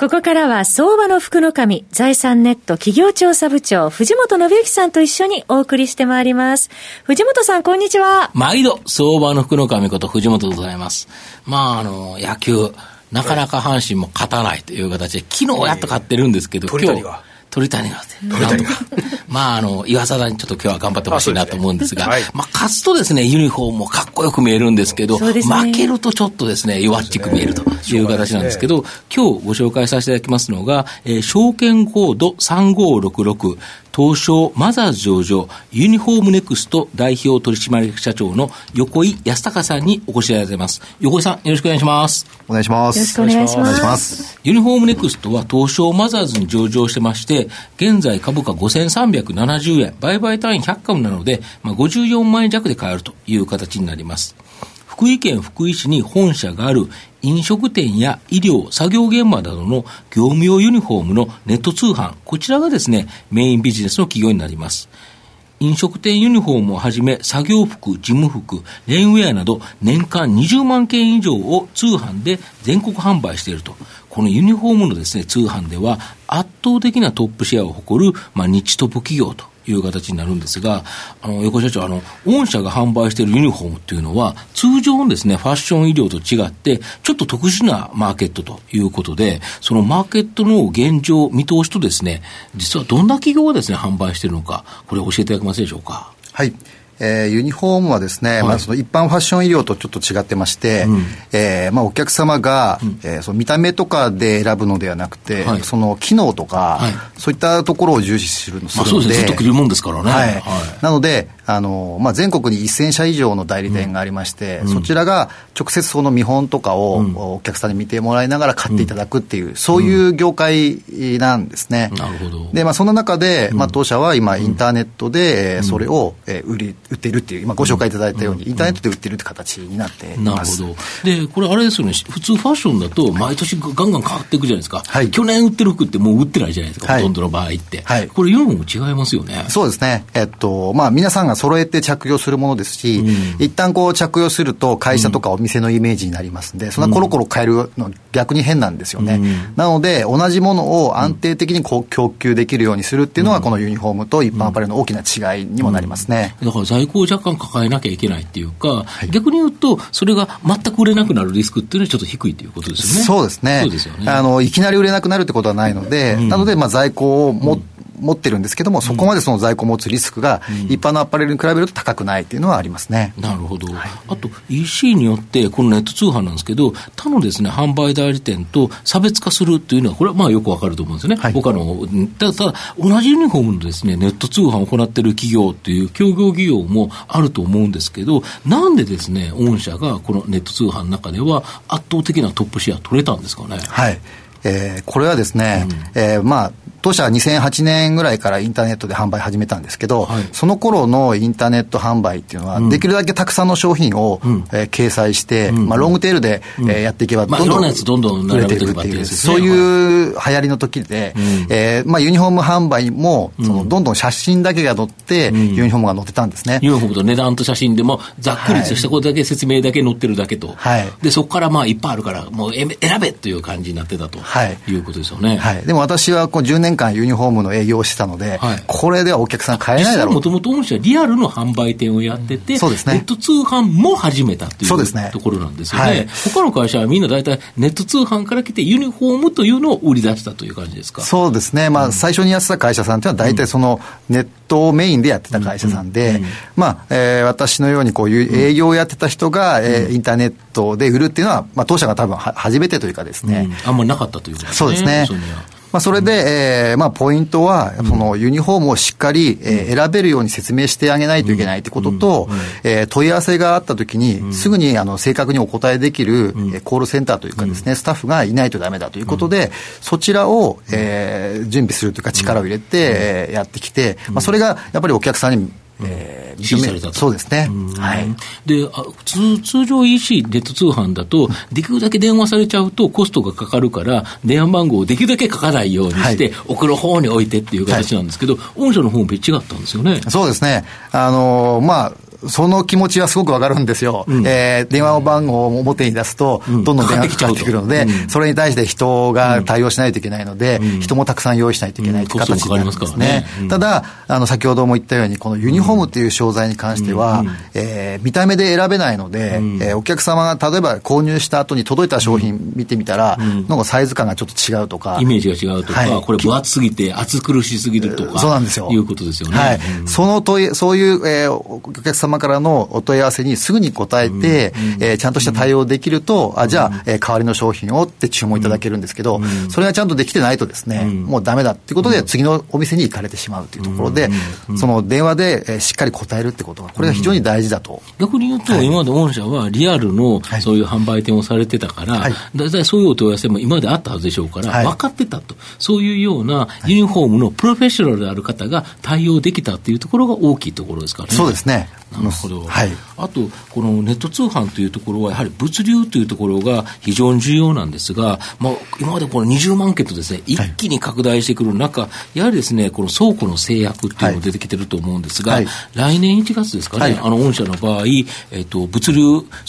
ここからは相場の福の神、財産ネット企業調査部長、藤本信之さんと一緒にお送りしてまいります。藤本さん、こんにちは。毎度、相場の福の神こと藤本でございます。まあ、あの、野球、なかなか阪神も勝たないという形で、昨日やっと勝ってるんですけど、今日。鳥谷が、なんとか。まあ、あの、岩貞にちょっと今日は頑張ってほしいなと思うんですが、はい、まあ、勝つとですね、ユニフォームもかっこよく見えるんですけど、ね、負けるとちょっとですね、弱っちく見えるという形なんですけど、今日ご紹介させていただきますのが、えー、証券コード3566、東証マザーズ上場ユニフォームネクスト代表取締役社長の横井康孝さんにお越しいただいています。横井さん、よろしくお願いします。お願いします。よろしくお願いします。ユニフォームネクストは東証マザーズに上場してまして、現在株価5370円、売買単位100株なので、まあ、54万円弱で買えるという形になります。福井県福井市に本社がある飲食店や医療、作業現場などの業務用ユニフォームのネット通販、こちらがですね、メインビジネスの企業になります。飲食店ユニフォームをはじめ、作業服、事務服、レインウェアなど、年間20万件以上を通販で全国販売していると。このユニフォームのですね、通販では圧倒的なトップシェアを誇る、まあ、日トップ企業という形になるんですが、あの、横社長、あの、御社が販売しているユニフォームっていうのは、通常のですね、ファッション医療と違って、ちょっと特殊なマーケットということで、そのマーケットの現状、見通しとですね、実はどんな企業がですね、販売しているのか、これ教えていただけますでしょうか？はい。えー、ユニフォームはですね、はい、まあ、その一般ファッション医療とちょっと違ってまして、うん、えー、まあ、お客様が、うん、えー、その見た目とかで選ぶのではなくて、はい、その機能とか、はい、そういったところを重視するので、まあ、そうですね、ずっと着るもんですからね。はい。なので、あのまあ、全国に1000社以上の代理店がありまして、うん、そちらが直接その見本とかをお客さんに見てもらいながら買っていただくっていう、そういう業界なんですね。なるほど。で、まあ、その中で、まあ、当社は今、インターネットでそれを売り売っているっていう、今ご紹介いただいたように、インターネットで売ってるって形になっています。なるほど。で、これあれですよね、普通ファッションだと毎年ガンガン変わっていくじゃないですか。はい、去年売ってる服ってもう売ってないじゃないですか、ほとんどの場合って。はい、これユニフォーム違いますよね。そうですね。えっと、まあ、皆さんが揃えて着用するものですし、うん、一旦こう着用すると会社とかお店のイメージになりますんで、そんなコロコロ変えるの逆に変なんですよね。うん、なので、同じものを安定的にこう供給できるようにするっていうのが、このユニフォームと一般アパレルの大きな違いにもなりますね。だから在庫を若干抱えなきゃいけないっていうか、はい、逆に言うと、それが全く売れなくなるリスクっていうのはちょっと低いということですよね。そうですね。ね。あの、いきなり売れなくなるってことはないので、なので、まあ在庫を持って、持ってるんですけども、そこまでその在庫を持つリスクが、一般のアパレルに比べると高くないっていうのはありますね。なるほど。はい、あと、EC によって、このネット通販なんですけど、他のですね、販売代理店と差別化するっていうのは、これはまあよくわかると思うんですよね。はい、他の、ただ、ただ同じユニフォームのですね、ネット通販を行っている企業っていう、協業企業もあると思うんですけど、なんでですね、御社がこのネット通販の中では圧倒的なトップシェア取れたんですかね？はい。えー、これはですね、うん、えー、まあ、当社は2008年ぐらいからインターネットで販売始めたんですけど、はい、その頃のインターネット販売っていうのは、できるだけたくさんの商品を、うん、えー、掲載して、うん、まあ、ロングテールで、うん、えー、やっていけば、どんどん、どんどん売れていくっていう、そういう流行りの時で、うん、えー、まあ、ユニフォーム販売も、そのどんどん写真だけが載って、ユニフォームが載ってたんですね。ユニフォームと値段と写真でも、ざっくりとしたことだけ、説明だけ載ってるだけと、はい、でそこからまあいっぱいあるから、もう選べという感じになってたと、はい、いうことですよね。はい、でも私はこう10年間ユニフォームの営業をしてたので、はい、これではお客さん買えないだろう。もともと御社リアルの販売店をやってて、そうですね、ネット通販も始めたというね、ところなんですよね。はい、他の会社はみんな大体ネット通販から来てユニフォームというのを売り出したという感じですか？そうですね。まあ、最初にやってた会社さんというのは大体そのネットをメインでやってた会社さんで、まあ、えー、私のようにこういう営業をやってた人が、えー、インターネットで売るっていうのは、まあ、当社が多分は初めてというかですね。あんまりなかったということですね。そうですね。まあ、それで、えーまあ、ポイントは、そのユニフォームをしっかり、えー、選べるように説明してあげないといけないということと、えー、問い合わせがあったときに、すぐにあの正確にお答えできる、えコールセンターというかですね、スタッフがいないとだめだということで、そちらを、えー、準備するというか力を入れて、えー、やってきて、まあ、それがやっぱりお客さんにえー、れたと。そうですね。はい。で、あ通通常 EC、ネット通販だと、できるだけ電話されちゃうとコストがかかるから、電話番号をできるだけ書かないようにして、はい、送る方に置いてっていう形なんですけど、はい、御社のホームページ違ったんですよね。そうですね。あのー、まあ、その気持ちはすごくわかるんですよ。うん、えー、電話番号を表に出すと、どんどん電話がかかってくるので、うん、それに対して人が対応しないといけないので、うん、人もたくさん用意しないといけないという形になりますね。ただ、あの、先ほども言ったように、このユニフォームっていう商材に関しては、えー、見た目で選べないので、うん、えー、お客様が例えば購入した後に届いた商品見てみたら、なんかサイズ感がちょっっと違うとか。イメージが違うとか、はい、これ分厚すぎて暑苦しすぎるとか。そうなんですよ。いうことですよね。はい。うん、その問い、そういう、えー、お客様からのお問い合わせにすぐに答えて、うん、えー、ちゃんとした対応できると、あ、じゃあ、えー、代わりの商品をって注文いただけるんですけど、それがちゃんとできてないとですね、もうダメだっていうことで、次のお店に行かれてしまうというところで、その電話で、えー、しっかり答えるってことは、これが非常に大事だと。逆に言うと、今まで御社はリアルのそういう販売店をされてたから、はい、だいたいそういうお問い合わせも今まであったはずでしょうから、分かってたと、そういうようなユニフォームのプロフェッショナルである方が対応できたっていうところが大きいところですからね。そうですね。なるほど。はい。あと、このネット通販というところは、やはり物流というところが非常に重要なんですが、まあ、今までこの20万件とですね、一気に拡大してくる中、はい、やはりですね、この倉庫の制約っていうのが出てきてると思うんですが、はい、来年1月ですかね、はい、あの、御社の場合、えっ、と、物流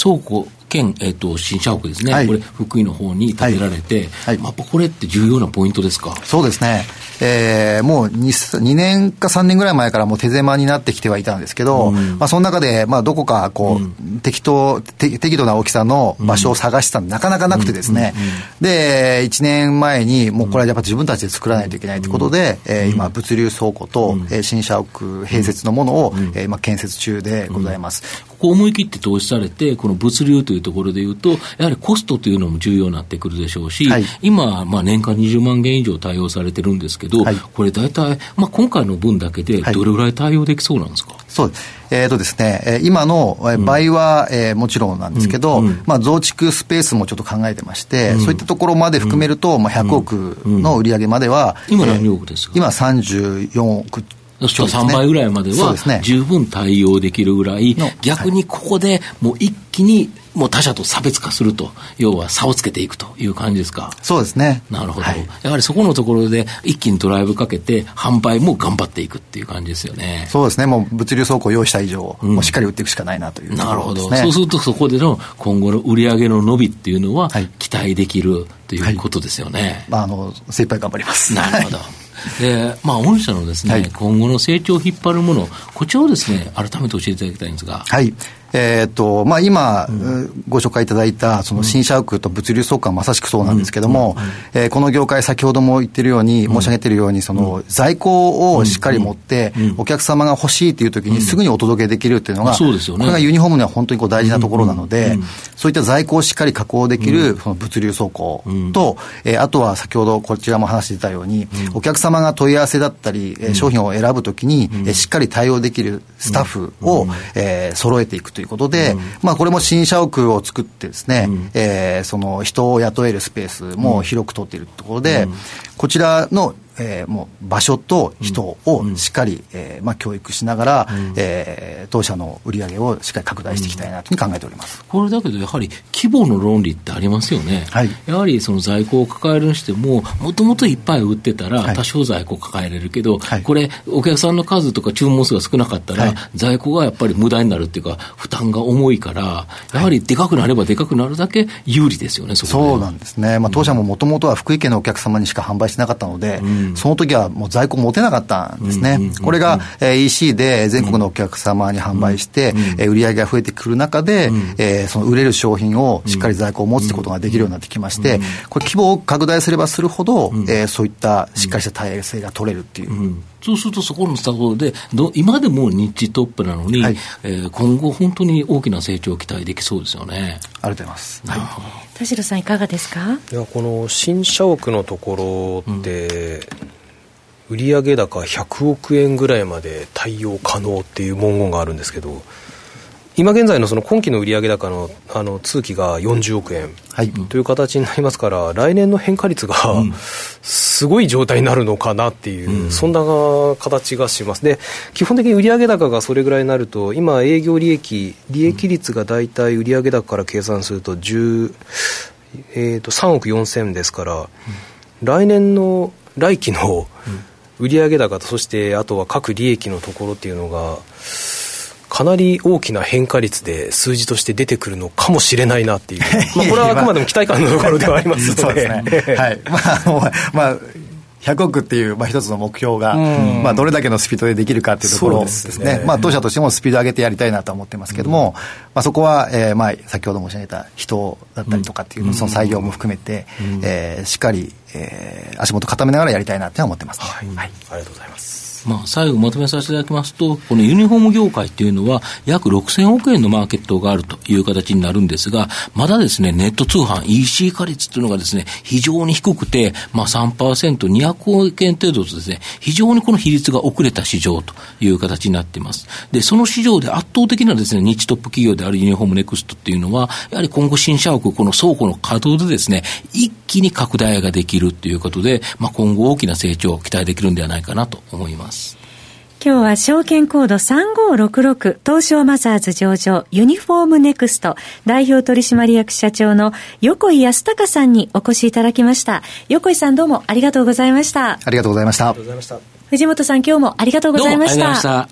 倉庫県、えっ、と、新社屋ですね、はい、これ、福井の方に建てられて、はい、まあ、これって重要なポイントですか？そうですね。えー、もう 2, 2年か3年ぐらい前からもう手狭になってきてはいたんですけど、うん、まあ、その中で、まあ、どこかこう、うん、適当適度な大きさの場所を探してたんで、なかなかなくてですね、で、1年前に、もうこれはやっぱ自分たちで作らないといけないということで、うん、えー、今、物流倉庫と、うん、えー、新社屋併設のものを、うん、えー、今、建設中でございます。ここ思い切って投資されて、この物流というところでいうと、やはりコストというのも重要になってくるでしょうし、はい、今、まあ、年間20万件以上対応されてるんですけど、はい、これ大体、まあ、今回の分だけでどれぐらい対応できそうなんですか、はい、そう。えーとですね、今の倍は、えー、もちろんなんですけど、うん、まあ、増築スペースもちょっと考えてまして、うん、そういったところまで含めると、まあ、100億の売り上げまでは、今何億ですか、今34億そうすると3倍ぐらいまでは十分対応できるぐらい、逆にここでもう一気にもう他社と差別化すると、要は差をつけていくという感じですか。そうですね。なるほど。はい、やはりそこのところで一気にドライブかけて、販売も頑張っていくっていう感じですよね。そうですね。もう物流倉庫を用意した以上、うん、もうしっかり売っていくしかないなという、ね、なるほど。そうするとそこでの今後の売上の伸びっていうのは、期待できるということですよね。はい、まあ、あの、精一杯頑張ります。なるほど。で、まあ、御社のですね、はい、今後の成長を引っ張るもの、こちらをですね、改めて教えていただきたいんですが。はい。えーとまあ、今、うん、ご紹介いただいたその新社屋と物流倉庫はまさしくそうなんですけれども、うん、えー、この業界、先ほども言ってるように、申し上げてるように、その在庫をしっかり持って、お客様が欲しいというときに、すぐにお届けできるっていうのが、そうですよね、これがユニフォームには本当にこう大事なところなので、そういった在庫をしっかり確保できるその物流倉庫と、えー、あとは先ほどこちらも話してたように、お客様が問い合わせだったり、商品を選ぶときに、しっかり対応できるスタッフを、えー、揃えていくということで、うん、まあ、これも新社屋を作ってですね、うん、えー、その人を雇えるスペースも広く取っているところで、うん、こちらのえー、もう場所と人をしっかり、うん、えー、まあ、教育しながら、うん、えー、当社の売り上げをしっかり拡大していきたいなと考えております、これだけど、やはり規模の論理ってありますよね、はい、やはりその在庫を抱えるにしても、もともといっぱい売ってたら、多少在庫抱えれるけど、はい、これ、お客さんの数とか注文数が少なかったら、はい、在庫がやっぱり無駄になるっていうか、負担が重いから、やはりでかくなればでかくなるだけ有利ですよね、そそうなんですね、まあ、当社ももともとは福井県のお客様にしか販売してなかったので、うん、その時はもう在庫持てなかったんですね。これが、えー、EC で全国のお客様に販売して、えー、売り上げが増えてくる中で、えー、その売れる商品をしっかり在庫を持つってことができるようになってきまして、これ規模を拡大すればするほど、えー、そういったしっかりした体制が取れるっていう。そうするとそこのところでど、今でも日地トップなのに、はい、えー、今後、本当に大きな成長を期待できそうですよね。ありがとうございます。はい、田代さん、いかがですか？いやこの新社屋のところって、うん売上高100億円ぐらいまで対応可能っていう文言があるんですけど今現在のその今期の売上高のあの通期が40億円、はい、という形になりますから、来年の変化率が、すごい状態になるのかなっていう、うん、そんな形がします。で、基本的に売上高がそれぐらいになると、今、営業利益、利益率が大体売上高から計算すると10、えー、と3億4000ですから、うん、来年の来期の売上高と、そしてあとは各利益のところっていうのが、かなり大きな変化率で数字として出てくるのかもしれないなっていう、まあ、これはあくまでも期待感のところではありますので、ね、はい、まあ、まあ、100億っていう、まあ、一つの目標が、まあ、どれだけのスピードでできるかっていうところですね、すね。まあ、当社としてもスピード上げてやりたいなと思ってますけども、うん、まあ、そこは、えーまあ、先ほど申し上げた人だったりとかっていう、その採用も含めて、うん、えー、しっかり、えー、足元固めながらやりたいなって思ってます、ね、はい、はい、ありがとうございます。まあ、最後まとめさせていただきますと、このユニフォーム業界っていうのは、約6000億円のマーケットがあるという形になるんですが、まだですね、ネット通販、EC 化率っていうのがですね、非常に低くて、まあ3%、200億円程度とですね、非常にこの比率が遅れた市場という形になっています。で、その市場で圧倒的なですね、日トップ企業であるユニフォームネクストっていうのは、やはり今後新社屋、この倉庫の稼働でですね、一気に拡大ができるということで、まあ今後大きな成長を期待できるんではないかなと思います。今日は証券コード3566東証マザーズ上場ユニフォームネクスト代表取締役社長の横井康孝さんにお越しいただきました。横井さんどうもありがとうございました。ありがとうございました。藤本さん今日もありがとうございました。した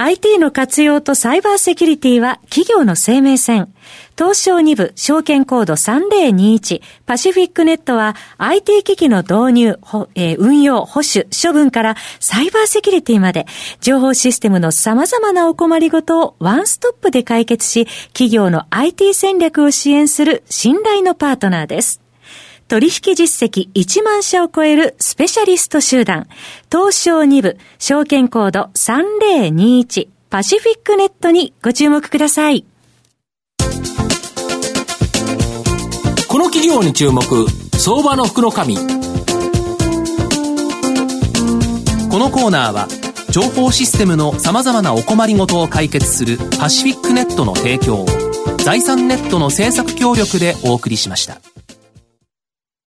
IT の活用とサイバーセキュリティは企業の生命線。東証2部証券コード3021パシフィックネットは IT 機器の導入、えー、運用、保守、処分からサイバーセキュリティまで情報システムの様々なお困りごとをワンストップで解決し企業の IT 戦略を支援する信頼のパートナーです。取引実績1万社を超えるスペシャリスト集団、東証2部証券コード3021パシフィックネットにご注目ください。この企業に注目相場の福の神このコーナーは情報システムのさまざまなお困りごとを解決するパシフィックネットの提供を財産ネットの政策協力でお送りしました。